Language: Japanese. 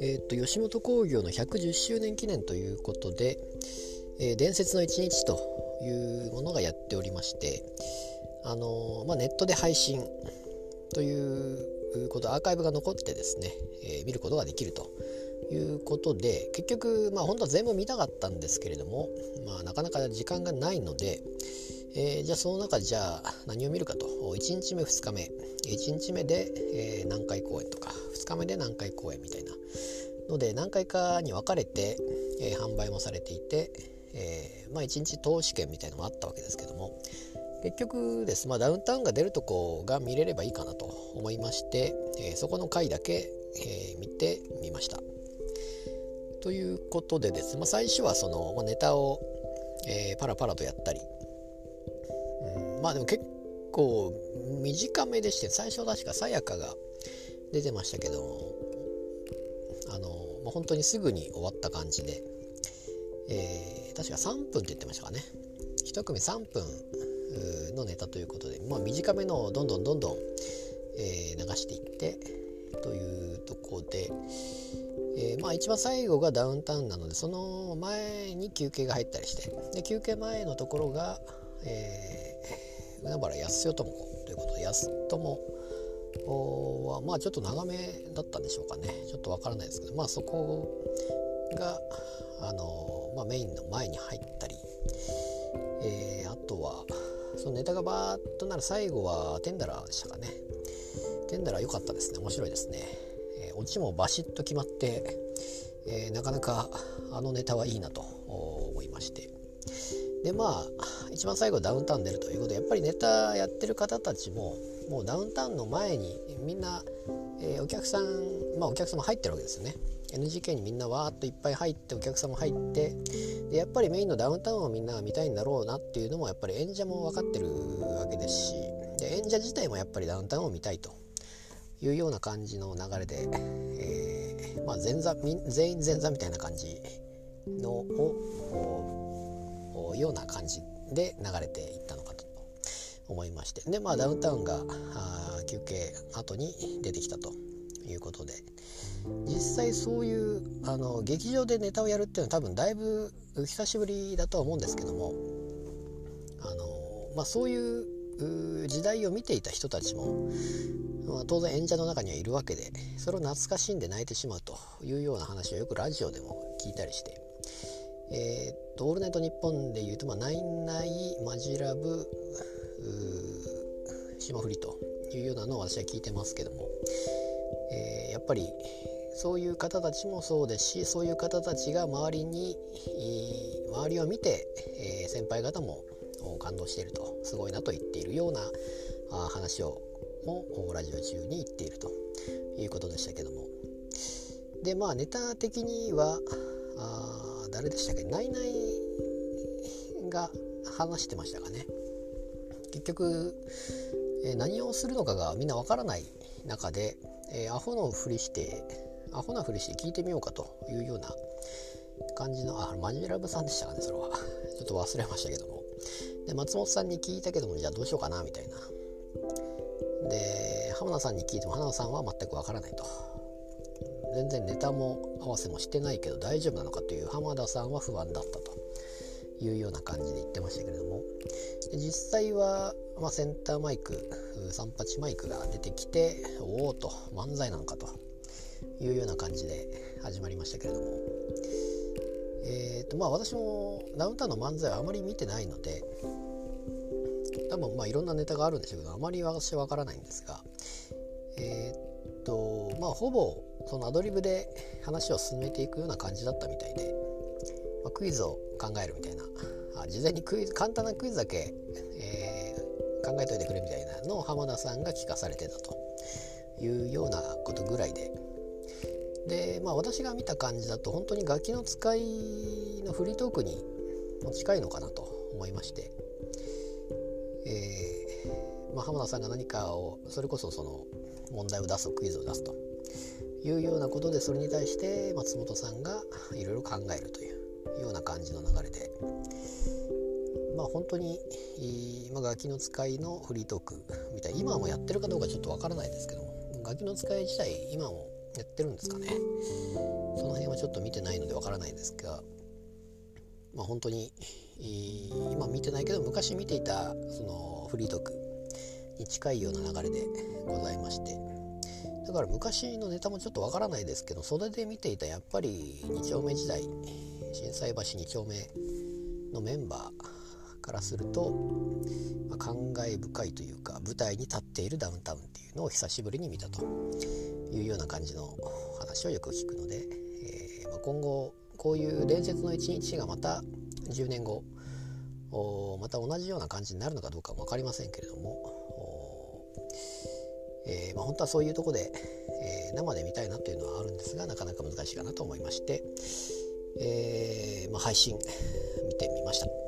えー、っと吉本興業の110周年記念ということで、えー、伝説の一日というものがやっておりまして、あのー、まあ、ネットで配信ということアーカイブが残ってですね、え見ることができるということで結局まあ本当は全部見たかったんですけれども、まあ、なかなか時間がないので、えー、じゃあその中じゃあ何を見るかと。1日目2日目。1日目で、えー、南海公演とか。2日目で南海公演みたいな。ので何回かに分かれて、えー、販売もされていて、えー、まあ1日投資券みたいのもあったわけですけども。結局です、まあ、ダウンタウンが出るとこが見れればいいかなと思いまして、えー、そこの回だけ、えー、見てみました。ということでです、まあ、最初はその、まあ、ネタを、えー、パラパラとやったり、まあでも結構短めでして最初確かさやかが出てましたけどあの、まあ、本当にすぐに終わった感じで、えー、確か3分って言ってましたかね。1組3分のネタということで、まあ、短めのをどんどんどんどん、えー、流していってというとこで、えー、まあ一番最後がダウンタウンなのでその前に休憩が入ったりしてで休憩前のところが、えー、海原安代智子ということで安友はまあちょっと長めだったんでしょうかね。ちょっとわからないですけどまあそこがあの、まあ、メインの前に入ったり、えー、あとはそのネタがバーッとなる最後はテンダラーでしたかね。テンダラー良かったですね。面白いですね。オチもバシッと決まって、えー、なかなかあのネタはいいなと思いまして。でまあ一番最後ダウンタウン出るということでやっぱりネタやってる方たちももうダウンタウンの前にみんな、えー、お客さんまあお客様入ってるわけですよね。NGK にみんなわーっといっぱい入ってお客様入ってでやっぱりメインのダウンタウンをみんなが見たいんだろうなっていうのもやっぱり演者も分かってるわけですしで演者自体もやっぱりダウンタウンを見たいと。いうような感じの流れで、えー、まあ、前座全員前座みたいな感じのをような感じで流れていったのかと思いまして。でまあダウンタウンが休憩後に出てきたということで。実際そういうあの劇場でネタをやるっていうのは多分だいぶ久しぶりだとは思うんですけども。あの、まあ、そういう時代を見ていた人たちもまあ、当然演者の中にはいるわけでそれを懐かしんで泣いてしまうというような話をよくラジオでも聞いたりして、えー、「オールナイトニッポン」でいうと「まあ、ナインナイマジラブ霜降り」というようなのを私は聞いてますけども、えー、やっぱりそういう方たちもそうですしそういう方たちが周りに周りを見て、えー、先輩方も感動しているとすごいなと言っているようなあ話をもラジオ中に言っていると。いうことでしたけども。でまあネタ的にはあ誰でしたっけ？ナイナイが話してましたかね。結局、え、何をするのかがみんなわからない中で、えー、アホのふりしてアホなふりして聞いてみようかというような感じのあマジラブさんでしたかねそれは。ちょっと忘れましたけども。で松本さんに聞いたけどもじゃあどうしようかなみたいな。で浜田さんに聞いても浜田さんは全くわからないと。全然ネタも合わせもしてないけど大丈夫なのかという浜田さんは不安だったというような感じで言ってましたけれども。実際は、まあ、センターマイク38マイクが出てきておおと漫才なのかというような感じで始まりましたけれども。えーとまあ私もダウンタウンの漫才はあまり見てないので多分まあいろんなネタがあるんでしょうけどあまり私は分からないんですがえ、まあほぼそのアドリブで話を進めていくような感じだったみたいで、まあ、クイズを考えるみたいな。あ事前にクイズ簡単なクイズだけ、えー、考えといてくれみたいなのを浜田さんが聞かされてたというようなことぐらいで。でまあ私が見た感じだと本当にガキの使いのフリートークに近いのかなと思いまして。えー、まあ、浜田さんが何かをそれこそその問題を出すクイズを出すと。いうようなことでそれに対して松本さんがいろいろ考えるというような感じの流れで。まあ本当に、まあ、ガキの使いのフリートークみたい今もやってるかどうかちょっとわからないですけどもガキの使い自体今もやってるんですかね。その辺はちょっと見てないのでわからないですがまあ本当に今見てないけど昔見ていたそのフリートークに近いような流れでございまして。だから昔のネタもちょっとわからないですけど袖で見ていたやっぱり2丁目時代心斎橋2丁目のメンバーからすると、まあ、感慨深いというか舞台に立っているダウンタウンっていうのを久しぶりに見たと。いうような感じの話をよく聞くので、えー、まあ、今後こういう伝説の一日がまた10年後また同じような感じになるのかどうかも分かりませんけれども、えー、まあ、本当はそういうとこで、えー、生で見たいなというのはあるんですがなかなか難しいかなと思いまして、えー、まあ、配信見てみました。